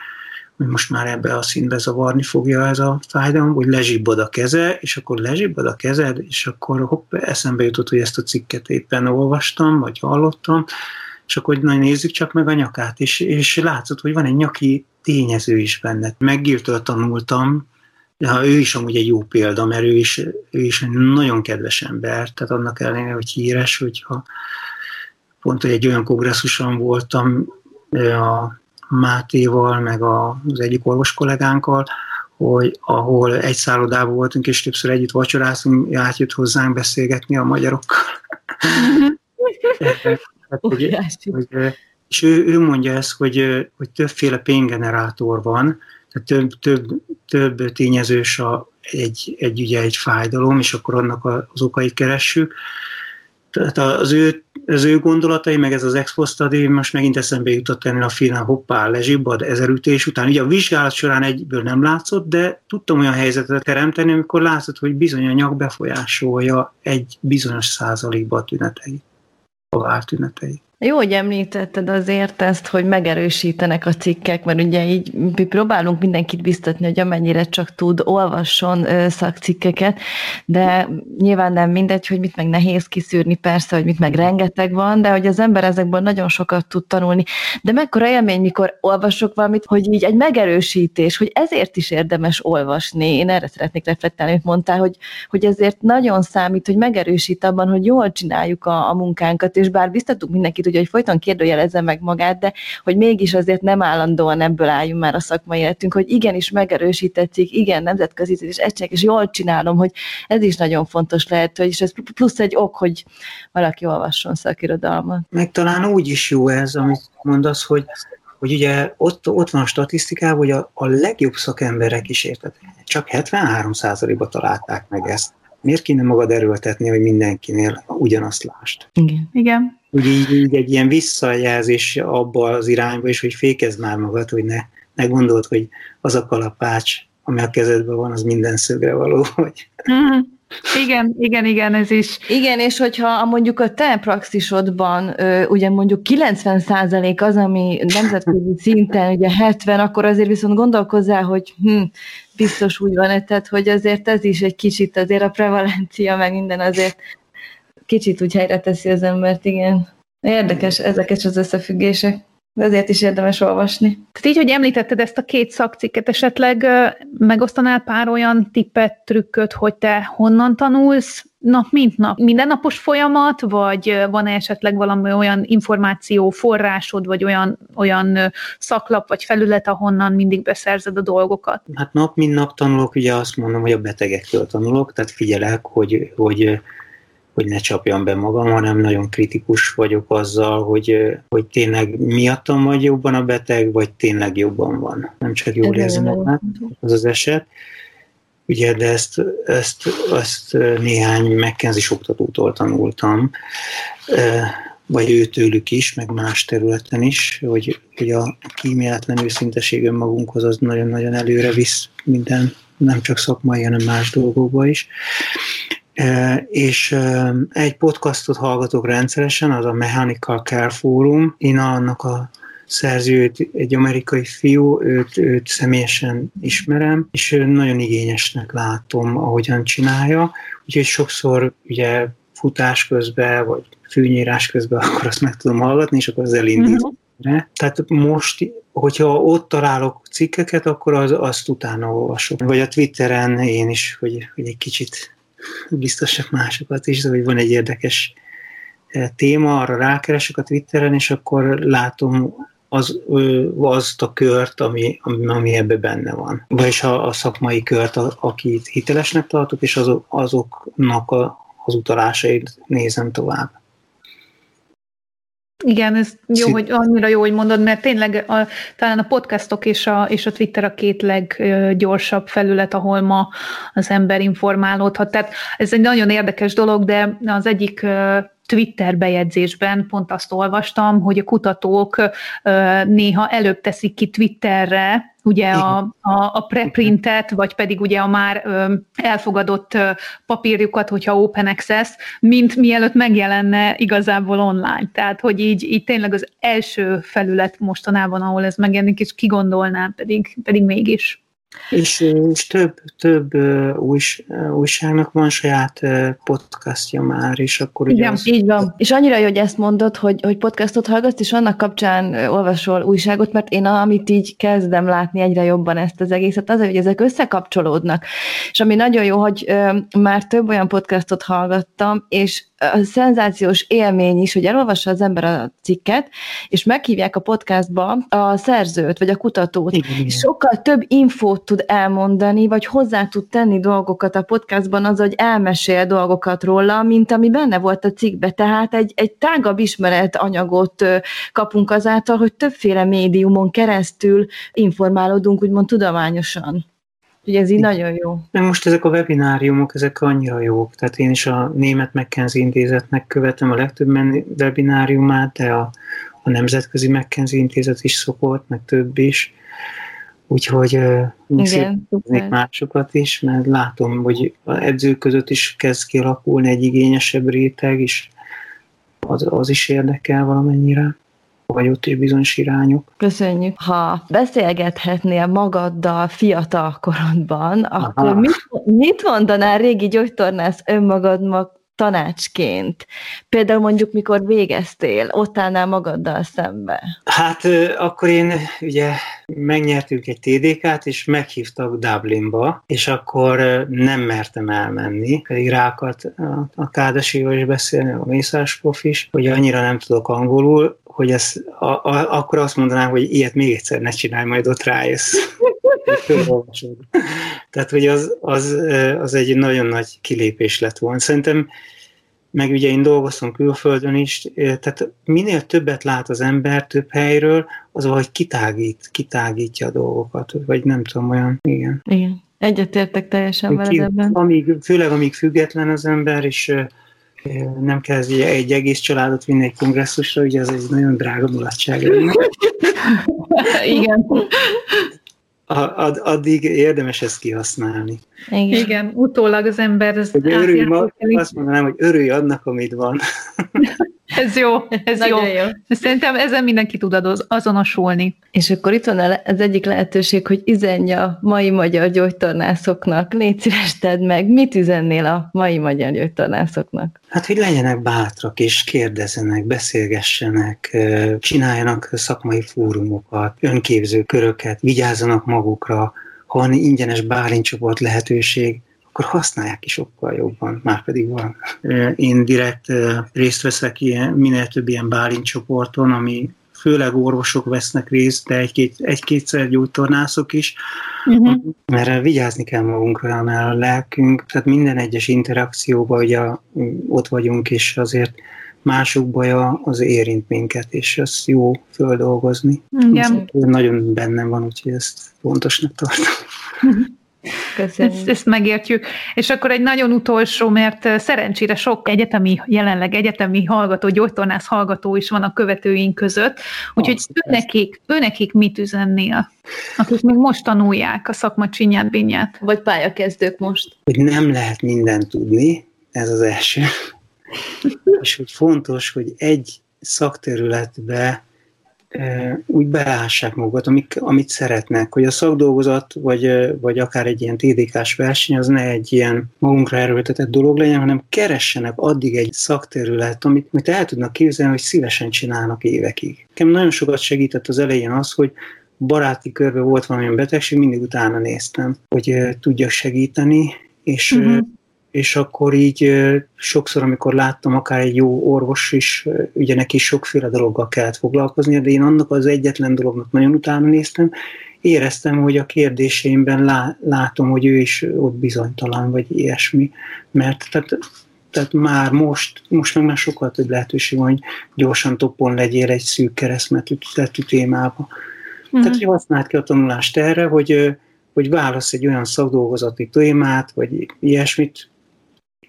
hogy most már ebbe a színbe zavarni fogja ez a fájdalom, hogy lezsibbad a keze, és akkor lezsibbad a kezed, és akkor hopp, eszembe jutott, hogy ezt a cikket éppen olvastam, vagy hallottam, és akkor na, nézzük csak meg a nyakát, és, és látszott, hogy van egy nyaki tényező is benne. Megírtől tanultam, ha ő is amúgy egy jó példa, mert ő is, ő is egy nagyon kedves ember, tehát annak ellenére, hogy híres, hogyha pont, hogy egy olyan kongresszuson voltam a Mátéval, meg az egyik orvos kollégánkkal, hogy ahol egy szállodában voltunk, és többször együtt vacsoráztunk, átjött hozzánk beszélgetni a magyarokkal. hogy, hogy, és ő, ő mondja ezt, hogy, hogy többféle péngenerátor van, tehát több, több, több tényezős a, egy, egy, ugye egy fájdalom, és akkor annak az okait keressük. Tehát az ő az ő gondolatai, meg ez az ex most megint eszembe jutott ennél a filmen hoppá, lezsibbad, ezer ütés után. Ugye a vizsgálat során egyből nem látszott, de tudtam olyan helyzetet teremteni, amikor látszott, hogy bizony a nyak befolyásolja egy bizonyos százalékba a tünetei, aí vártünetei. Jó, hogy említetted azért ezt, hogy megerősítenek a cikkek, mert ugye így mi próbálunk mindenkit biztatni, hogy amennyire csak tud, olvasson szakcikkeket, de nyilván nem mindegy, hogy mit meg nehéz kiszűrni, persze, hogy mit meg rengeteg van, de hogy az ember ezekből nagyon sokat tud tanulni. De mekkora élmény, mikor olvasok valamit, hogy így egy megerősítés, hogy ezért is érdemes olvasni. Én erre szeretnék reflektálni, amit mondtál, hogy, hogy ezért nagyon számít, hogy megerősít abban, hogy jól csináljuk a, a munkánkat, és bár biztatunk mindenkit, ugye, hogy folyton kérdőjelezze meg magát, de hogy mégis azért nem állandóan ebből álljunk már a szakmai életünk, hogy igenis megerősítették, igen, nemzetközi és egységek, és jól csinálom, hogy ez is nagyon fontos lehet, hogy és ez plusz egy ok, hogy valaki olvasson szakirodalmat. Meg talán úgy is jó ez, amit mondasz, hogy hogy ugye ott, ott van a statisztikában, hogy a, a legjobb szakemberek is érted, csak 73%-ba találták meg ezt. Miért kéne magad erőltetni, hogy mindenkinél ugyanazt lást? Igen. Igen. Ugye így, így egy ilyen visszajelzés abba az irányba is, hogy fékezd már magad, hogy ne, ne gondold, hogy az a kalapács, ami a kezedben van, az minden szögre való, vagy... Mm. Igen, igen, igen, ez is. Igen, és hogyha mondjuk a te praxisodban ugye mondjuk 90% az, ami nemzetközi szinten ugye 70, akkor azért viszont gondolkozzál, hogy hm, biztos úgy van, tehát hogy azért ez is egy kicsit azért a prevalencia, meg minden azért kicsit úgy helyre teszi az embert, igen. Érdekes ezeket az összefüggések. Ezért is érdemes olvasni. Tehát így, hogy említetted ezt a két szakcikket, esetleg megosztanál pár olyan tippet, trükköt, hogy te honnan tanulsz nap mint nap? Mindennapos folyamat, vagy van -e esetleg valami olyan információ forrásod, vagy olyan, olyan szaklap, vagy felület, ahonnan mindig beszerzed a dolgokat? Hát nap mint nap tanulok, ugye azt mondom, hogy a betegektől tanulok, tehát figyelek, hogy, hogy hogy ne csapjam be magam, hanem nagyon kritikus vagyok azzal, hogy, hogy tényleg miattam vagy jobban a beteg, vagy tényleg jobban van. Nem csak jól érzem magát, az az eset. Ugye, de ezt, ezt, ezt néhány McKenzie oktatótól tanultam, vagy őtőlük is, meg más területen is, hogy, hogy a kíméletlen őszinteség önmagunkhoz az nagyon-nagyon előre visz minden, nem csak szakmai, hanem más dolgokba is és egy podcastot hallgatok rendszeresen, az a Mechanical Care Forum. Én annak a szerzőt, egy amerikai fiú, őt, őt személyesen ismerem, és nagyon igényesnek látom, ahogyan csinálja. Úgyhogy sokszor ugye futás közben, vagy fűnyírás közben, akkor azt meg tudom hallgatni, és akkor az elindít. Uh-huh. Tehát most, hogyha ott találok cikkeket, akkor az, azt utána olvasok. Vagy a Twitteren én is, hogy, hogy egy kicsit biztosak másokat is, de hogy van egy érdekes e, téma, arra rákeresek a Twitteren, és akkor látom az, azt a kört, ami, ami ebbe benne van. Vagyis a, a szakmai kört, a, akit hitelesnek tartok, és azok, azoknak a, az utalásait nézem tovább. Igen, ez jó, hogy annyira jó, hogy mondod, mert tényleg a, talán a podcastok és a, és a Twitter a két leggyorsabb felület, ahol ma az ember informálódhat. Tehát ez egy nagyon érdekes dolog, de az egyik Twitter bejegyzésben pont azt olvastam, hogy a kutatók néha előbb teszik ki Twitterre ugye a, a, a preprintet, vagy pedig ugye a már elfogadott papírjukat, hogyha open access, mint mielőtt megjelenne igazából online. Tehát, hogy így, így tényleg az első felület mostanában, ahol ez megjelenik, és kigondolná, pedig, pedig mégis. És, és több, több újs, újságnak van saját podcastja már, és akkor ugye Igen, az... így van. És annyira jó, hogy ezt mondod, hogy, hogy podcastot hallgatsz, és annak kapcsán olvasol újságot, mert én amit így kezdem látni egyre jobban ezt az egészet, az, hogy ezek összekapcsolódnak. És ami nagyon jó, hogy ö, már több olyan podcastot hallgattam, és a szenzációs élmény is, hogy elolvassa az ember a cikket, és meghívják a podcastba a szerzőt, vagy a kutatót, igen, igen. és sokkal több infót tud elmondani, vagy hozzá tud tenni dolgokat a podcastban az, hogy elmesél dolgokat róla, mint ami benne volt a cikkbe. Tehát egy, egy tágabb ismeret anyagot kapunk azáltal, hogy többféle médiumon keresztül informálódunk, úgymond tudományosan. Ugye ez így nagyon jó. Meg most ezek a webináriumok, ezek annyira jók. Tehát én is a Német McKenzie Intézetnek követem a legtöbb webináriumát, de a, a Nemzetközi McKenzie Intézet is szokott, meg több is. Úgyhogy Igen, másokat is, mert látom, hogy az edzők között is kezd kialakulni egy igényesebb réteg, és az, az is érdekel valamennyire is bizonyos irányok. Köszönjük. Ha beszélgethetnél magaddal fiatal korodban, Aha. akkor mit, mit mondanál régi gyógytornász önmagadnak tanácsként? Például mondjuk, mikor végeztél, ott állnál magaddal szembe. Hát akkor én ugye megnyertük egy TDK-t, és meghívtak Dublinba, és akkor nem mertem elmenni, pedig rákat a, a Kádasival is beszélni, a Mészás prof is, hogy annyira nem tudok angolul, hogy ez, a, a, akkor azt mondanám, hogy ilyet még egyszer ne csinálj, majd ott rájössz. Tehát, hogy az, az, az egy nagyon nagy kilépés lett volna. Szerintem, meg ugye én dolgoztam külföldön is, tehát minél többet lát az ember több helyről, az valahogy kitágít, kitágítja a dolgokat, vagy nem tudom, olyan, igen. Igen, egyetértek teljesen veled ebben. Amíg, főleg amíg független az ember, és nem kell egy egész családot vinni egy kongresszusra, ugye az egy nagyon drága mulatság Igen. Ad, addig érdemes ezt kihasználni. Igen, Igen utólag az ember... Az hogy örülj, ma, azt mondanám, hogy örülj annak, amit van. Ez jó, ez jó. jó. Szerintem ezen mindenki tud azonosulni. És akkor itt van az egyik lehetőség, hogy üzenj a mai magyar gyógytornászoknak. Légy szíves, tedd meg, mit üzennél a mai magyar gyógytornászoknak? Hát, hogy legyenek bátrak, és kérdezzenek, beszélgessenek, csináljanak szakmai fórumokat, önképző köröket, vigyázzanak magukra, ha van ingyenes bálincsoport lehetőség, akkor használják is sokkal jobban, már pedig van. Én direkt részt veszek ilyen, minél több ilyen bálint csoporton, ami főleg orvosok vesznek részt, de egy-két, egy-kétszer gyógytornászok is, uh-huh. mert vigyázni kell magunkra, mert a lelkünk, tehát minden egyes interakcióban ugye ott vagyunk, és azért mások baja az érint minket, és ezt jó földolgozni. Igen. Nagyon bennem van, úgyhogy ezt fontosnak tartom. Uh-huh. Ezt, ezt megértjük. És akkor egy nagyon utolsó, mert szerencsére sok egyetemi, jelenleg egyetemi hallgató, gyógytornász hallgató is van a követőink között, úgyhogy őnekik, őnekik mit üzennél, akik még most tanulják a szakma csinyát, binyát? Vagy pályakezdők most? Hogy nem lehet mindent tudni, ez az első. És hogy fontos, hogy egy szakterületbe úgy beássák magukat, amik, amit szeretnek, hogy a szakdolgozat, vagy, vagy akár egy ilyen TDK-s verseny, az ne egy ilyen magunkra erőltetett dolog legyen, hanem keressenek addig egy szakterület, amit, amit el tudnak képzelni, hogy szívesen csinálnak évekig. Nekem nagyon sokat segített az elején az, hogy baráti körbe volt valamilyen betegség, mindig utána néztem, hogy tudjak segíteni, és uh-huh és akkor így sokszor, amikor láttam akár egy jó orvos is, ugye neki sokféle dologgal kellett foglalkoznia, de én annak az egyetlen dolognak nagyon utána néztem, éreztem, hogy a kérdéseimben lá, látom, hogy ő is ott bizonytalan, vagy ilyesmi, mert tehát, tehát már most, most meg már sokkal több lehetőség van, hogy gyorsan toppon legyél egy szűk keresztmetű témába. Uh-huh. Tehát, hogy használd ki a tanulást erre, hogy, hogy válasz egy olyan szakdolgozati témát, vagy ilyesmit,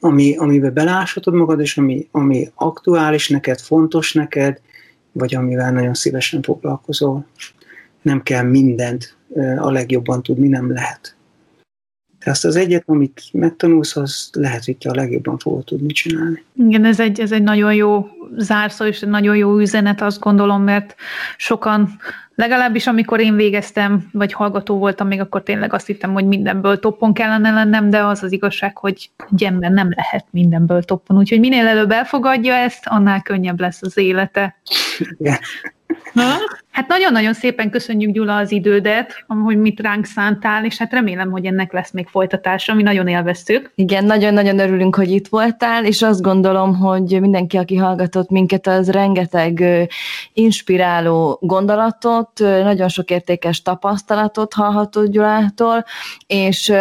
ami, amiben beláshatod magad, és ami, ami aktuális neked, fontos neked, vagy amivel nagyon szívesen foglalkozol. Nem kell mindent a legjobban tudni, nem lehet. De azt az egyet, amit megtanulsz, az lehet, hogy te a legjobban fogod tudni csinálni. Igen, ez egy, ez egy nagyon jó zárszó, és egy nagyon jó üzenet, azt gondolom, mert sokan Legalábbis amikor én végeztem, vagy hallgató voltam, még akkor tényleg azt hittem, hogy mindenből toppon kellene lennem, de az az igazság, hogy gyemben nem lehet mindenből toppon. Úgyhogy minél előbb elfogadja ezt, annál könnyebb lesz az élete. Hát nagyon-nagyon szépen köszönjük Gyula az idődet, hogy mit ránk szántál, és hát remélem, hogy ennek lesz még folytatása, mi nagyon élveztük. Igen, nagyon-nagyon örülünk, hogy itt voltál, és azt gondolom, hogy mindenki, aki hallgatott minket, az rengeteg inspiráló gondolatot, nagyon sok értékes tapasztalatot hallhatott Gyulától, és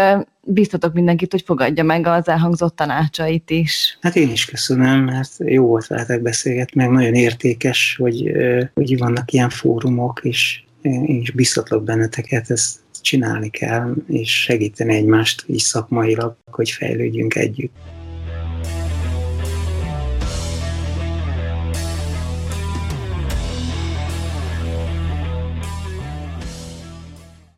biztatok mindenkit, hogy fogadja meg az elhangzott tanácsait is. Hát én is köszönöm, mert jó volt veletek beszélgetni, meg nagyon értékes, hogy, hogy vannak ilyen fórumok, és én is biztatlak benneteket, ez csinálni kell, és segíteni egymást is szakmailag, hogy fejlődjünk együtt.